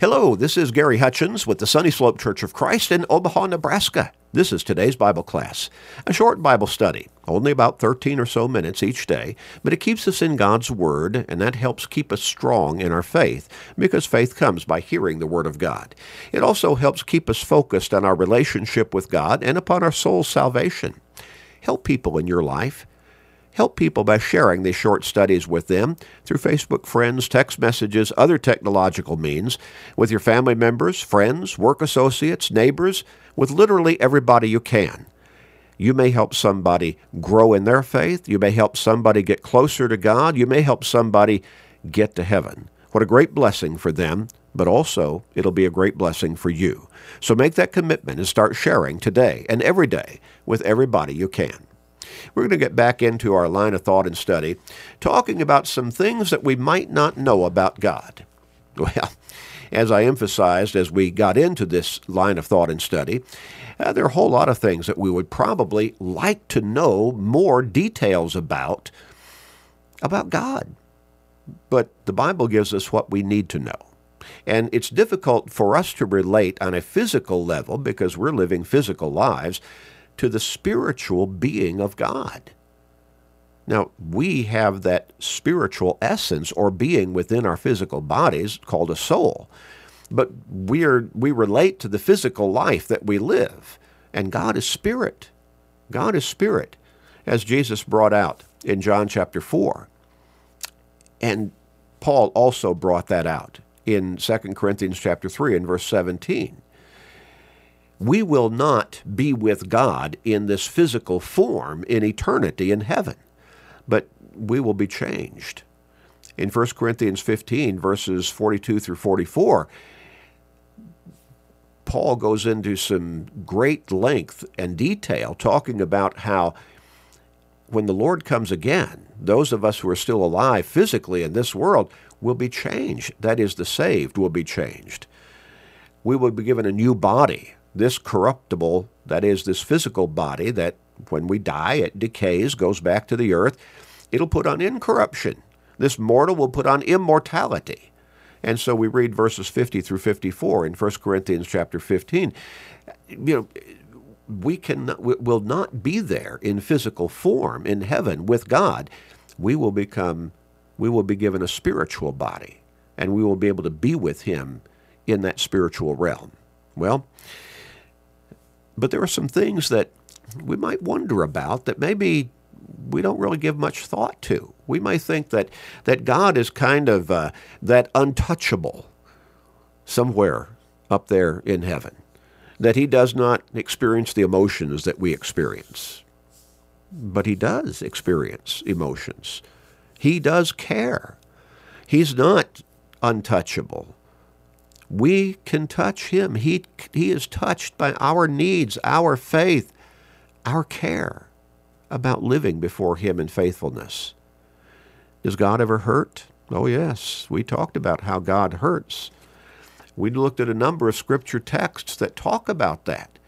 Hello, this is Gary Hutchins with the Sunny Slope Church of Christ in Omaha, Nebraska. This is today's Bible class, a short Bible study, only about 13 or so minutes each day, but it keeps us in God's Word, and that helps keep us strong in our faith, because faith comes by hearing the Word of God. It also helps keep us focused on our relationship with God and upon our soul's salvation. Help people in your life. Help people by sharing these short studies with them through Facebook friends, text messages, other technological means, with your family members, friends, work associates, neighbors, with literally everybody you can. You may help somebody grow in their faith. You may help somebody get closer to God. You may help somebody get to heaven. What a great blessing for them, but also it'll be a great blessing for you. So make that commitment and start sharing today and every day with everybody you can. We're going to get back into our line of thought and study, talking about some things that we might not know about God. Well, as I emphasized as we got into this line of thought and study, uh, there are a whole lot of things that we would probably like to know more details about about God. But the Bible gives us what we need to know. And it's difficult for us to relate on a physical level because we're living physical lives to the spiritual being of God. Now, we have that spiritual essence or being within our physical bodies called a soul. But we, are, we relate to the physical life that we live. And God is spirit. God is spirit, as Jesus brought out in John chapter 4. And Paul also brought that out in 2 Corinthians chapter 3 and verse 17 we will not be with God in this physical form in eternity in heaven, but we will be changed. In 1 Corinthians 15, verses 42 through 44, Paul goes into some great length and detail talking about how when the Lord comes again, those of us who are still alive physically in this world will be changed. That is, the saved will be changed. We will be given a new body this corruptible, that is, this physical body that when we die, it decays, goes back to the earth, it'll put on incorruption. This mortal will put on immortality. And so we read verses 50 through 54 in 1 Corinthians chapter 15. You know, we can will not be there in physical form in heaven with God. We will become we will be given a spiritual body and we will be able to be with him in that spiritual realm. Well, but there are some things that we might wonder about that maybe we don't really give much thought to. We may think that, that God is kind of uh, that untouchable somewhere up there in heaven, that he does not experience the emotions that we experience. But he does experience emotions. He does care. He's not untouchable we can touch him. He, he is touched by our needs, our faith, our care about living before him in faithfulness. Does God ever hurt? Oh, yes. We talked about how God hurts. We looked at a number of scripture texts that talk about that.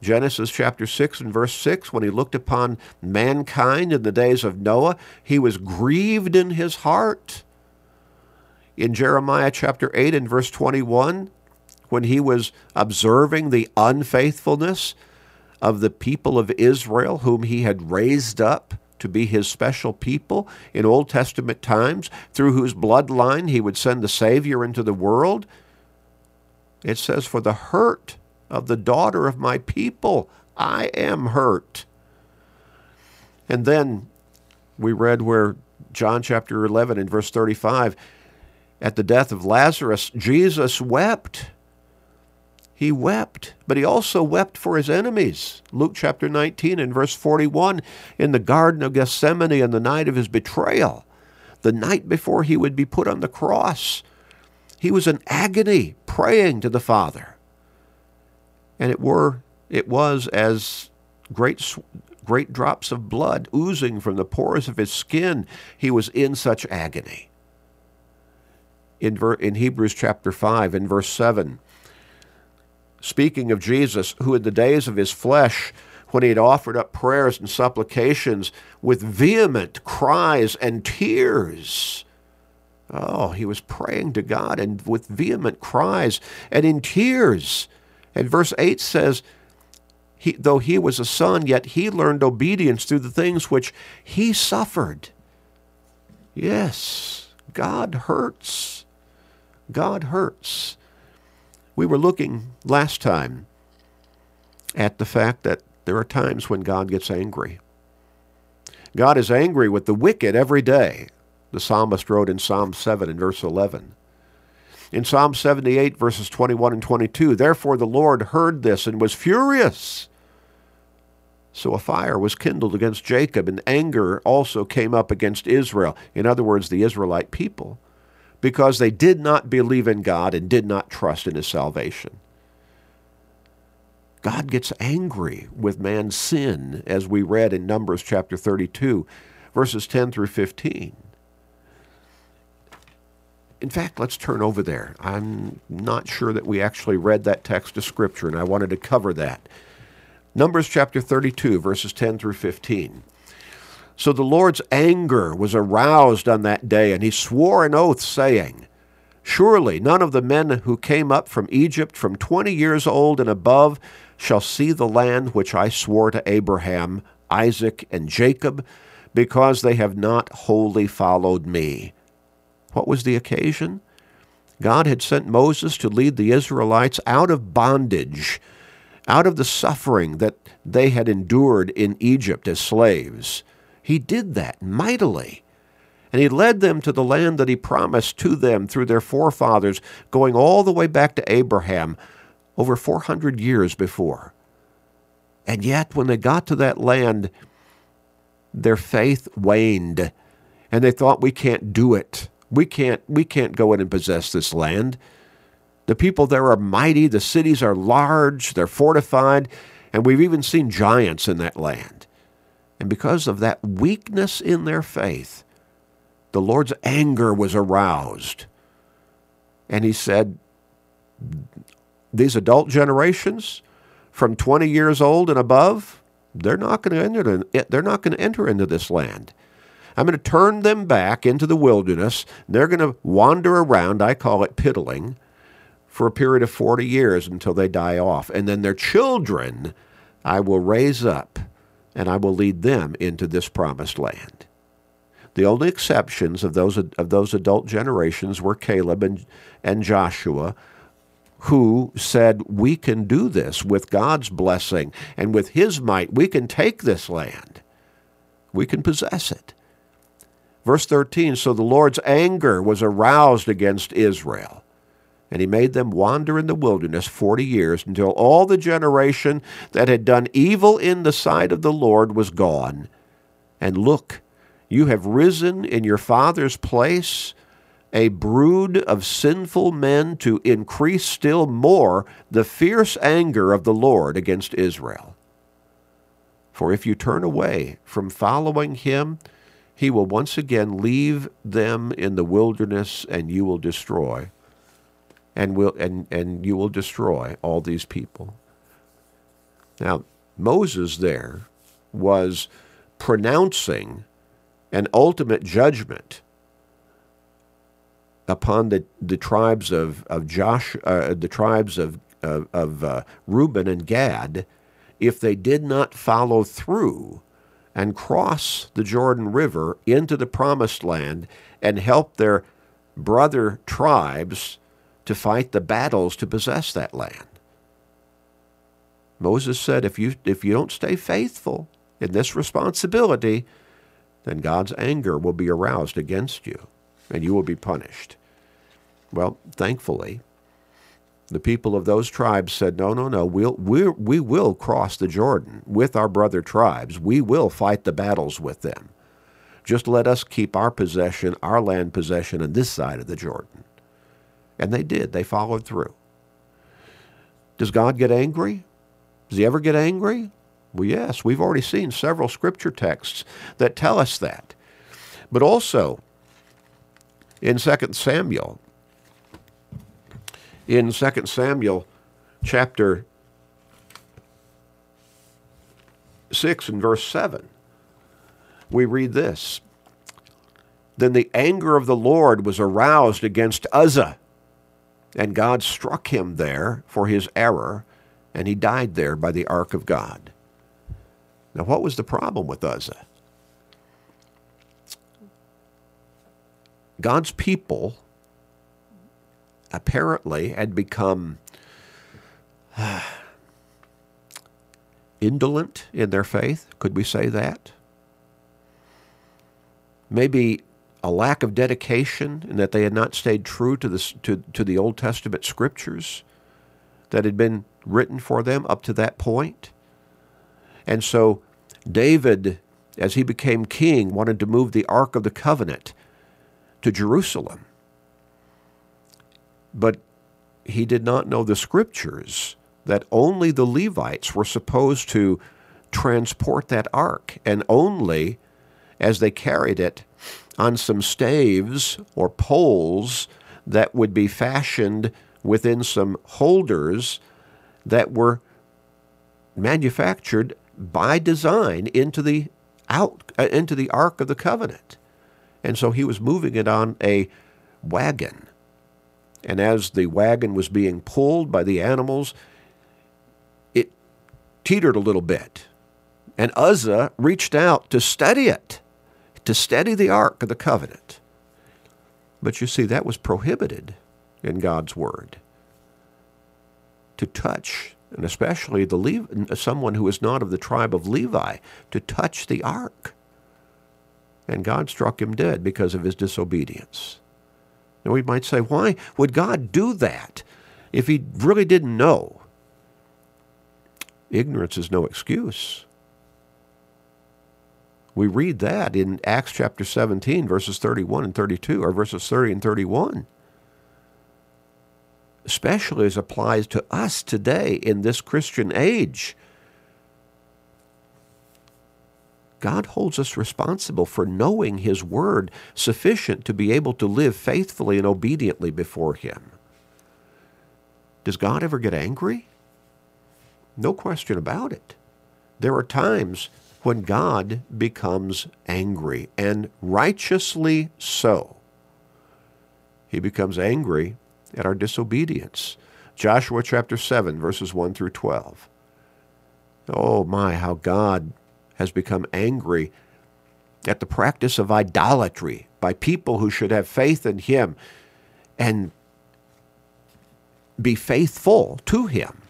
Genesis chapter 6 and verse 6, when he looked upon mankind in the days of Noah, he was grieved in his heart in Jeremiah chapter 8 and verse 21 when he was observing the unfaithfulness of the people of Israel, whom he had raised up to be his special people in Old Testament times, through whose bloodline he would send the Savior into the world. It says, For the hurt of the daughter of my people, I am hurt. And then we read where John chapter 11 and verse 35 at the death of Lazarus, Jesus wept. He wept, but he also wept for his enemies. Luke chapter 19 and verse 41 in the Garden of Gethsemane on the night of his betrayal, the night before he would be put on the cross. He was in agony praying to the Father. And it were it was as great great drops of blood oozing from the pores of his skin. He was in such agony in, ver- in Hebrews chapter 5 in verse 7. Speaking of Jesus, who in the days of his flesh, when he had offered up prayers and supplications with vehement cries and tears, Oh, he was praying to God and with vehement cries and in tears. And verse 8 says, he, though he was a son, yet he learned obedience through the things which he suffered. Yes, God hurts. God hurts. We were looking last time at the fact that there are times when God gets angry. God is angry with the wicked every day, the psalmist wrote in Psalm 7 and verse 11. In Psalm 78, verses 21 and 22, therefore the Lord heard this and was furious. So a fire was kindled against Jacob, and anger also came up against Israel, in other words, the Israelite people, because they did not believe in God and did not trust in his salvation. God gets angry with man's sin, as we read in Numbers chapter 32, verses 10 through 15. In fact, let's turn over there. I'm not sure that we actually read that text of Scripture, and I wanted to cover that. Numbers chapter 32, verses 10 through 15. So the Lord's anger was aroused on that day, and he swore an oath, saying, Surely none of the men who came up from Egypt from twenty years old and above shall see the land which I swore to Abraham, Isaac, and Jacob, because they have not wholly followed me. What was the occasion? God had sent Moses to lead the Israelites out of bondage, out of the suffering that they had endured in Egypt as slaves. He did that mightily. And he led them to the land that he promised to them through their forefathers, going all the way back to Abraham, over 400 years before. And yet, when they got to that land, their faith waned, and they thought, we can't do it. We can't, we can't go in and possess this land. The people there are mighty, the cities are large, they're fortified, and we've even seen giants in that land. And because of that weakness in their faith, the Lord's anger was aroused. And he said, these adult generations from 20 years old and above, they're not going to enter, they're not going to enter into this land. I'm going to turn them back into the wilderness. They're going to wander around, I call it piddling, for a period of 40 years until they die off. And then their children I will raise up, and I will lead them into this promised land. The only exceptions of those, of those adult generations were Caleb and, and Joshua, who said, We can do this with God's blessing and with His might. We can take this land, we can possess it. Verse 13 So the Lord's anger was aroused against Israel, and he made them wander in the wilderness forty years until all the generation that had done evil in the sight of the Lord was gone. And look, you have risen in your father's place a brood of sinful men to increase still more the fierce anger of the Lord against Israel. For if you turn away from following him, he will once again leave them in the wilderness and you will destroy and will and, and you will destroy all these people. Now, Moses there was pronouncing an ultimate judgment upon the, the tribes of, of Josh, uh, the tribes of, of, of uh, Reuben and Gad, if they did not follow through and cross the Jordan River into the promised land and help their brother tribes to fight the battles to possess that land. Moses said, if you, if you don't stay faithful in this responsibility, then God's anger will be aroused against you and you will be punished. Well, thankfully, the people of those tribes said, no, no, no, we'll, we we will cross the Jordan with our brother tribes. We will fight the battles with them. Just let us keep our possession, our land possession on this side of the Jordan. And they did. They followed through. Does God get angry? Does he ever get angry? Well, yes. We've already seen several scripture texts that tell us that. But also, in 2 Samuel, in 2 Samuel chapter 6 and verse 7, we read this then the anger of the Lord was aroused against Uzzah, and God struck him there for his error, and he died there by the ark of God. Now, what was the problem with Uzzah? God's people apparently had become indolent in their faith. Could we say that? Maybe a lack of dedication in that they had not stayed true to the, to, to the Old Testament scriptures that had been written for them up to that point. And so David, as he became king, wanted to move the Ark of the Covenant to Jerusalem. But he did not know the scriptures that only the Levites were supposed to transport that ark, and only as they carried it on some staves or poles that would be fashioned within some holders that were manufactured by design into the out uh, into the ark of the covenant. And so he was moving it on a wagon. And as the wagon was being pulled by the animals it teetered a little bit. And Uzzah reached out to steady it to steady the ark of the covenant. But you see, that was prohibited in God's word. To touch, and especially the Le- someone who is not of the tribe of Levi, to touch the ark. And God struck him dead because of his disobedience. Now we might say, why would God do that if he really didn't know? Ignorance is no excuse. We read that in Acts chapter 17, verses 31 and 32, or verses 30 and 31. Especially as applies to us today in this Christian age. God holds us responsible for knowing His Word sufficient to be able to live faithfully and obediently before Him. Does God ever get angry? No question about it. There are times when God becomes angry, and righteously so. He becomes angry at our disobedience. Joshua chapter 7, verses 1 through 12. Oh my, how God has become angry at the practice of idolatry by people who should have faith in Him and be faithful to Him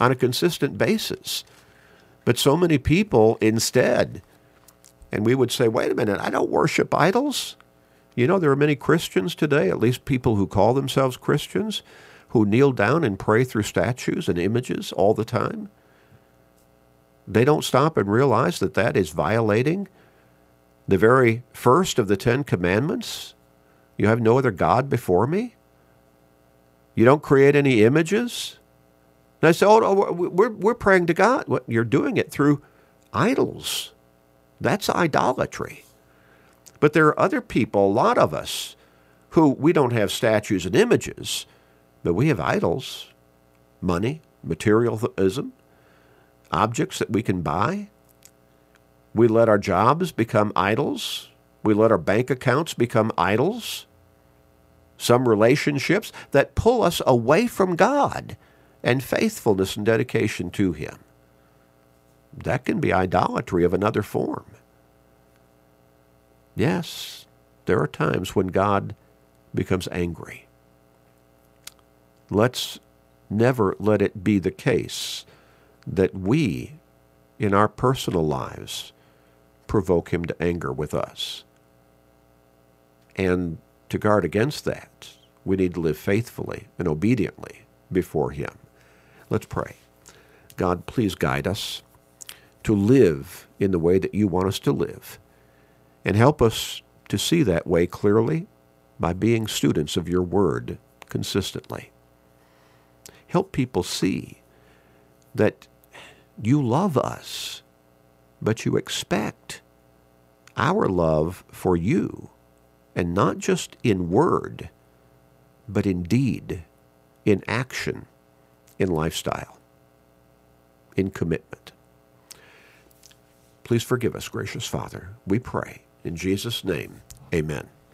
on a consistent basis. But so many people instead, and we would say, wait a minute, I don't worship idols. You know, there are many Christians today, at least people who call themselves Christians, who kneel down and pray through statues and images all the time. They don't stop and realize that that is violating the very first of the Ten Commandments. You have no other God before me. You don't create any images. And I said, oh, we're, we're praying to God. What, you're doing it through idols. That's idolatry. But there are other people, a lot of us, who we don't have statues and images, but we have idols, money, materialism, objects that we can buy. We let our jobs become idols. We let our bank accounts become idols. Some relationships that pull us away from God and faithfulness and dedication to Him. That can be idolatry of another form. Yes, there are times when God becomes angry. Let's never let it be the case that we, in our personal lives, provoke Him to anger with us. And to guard against that, we need to live faithfully and obediently before Him. Let's pray. God, please guide us to live in the way that you want us to live and help us to see that way clearly by being students of your word consistently. Help people see that you love us, but you expect our love for you, and not just in word, but in deed, in action, in lifestyle, in commitment. Please forgive us, gracious Father. We pray in Jesus' name. Amen.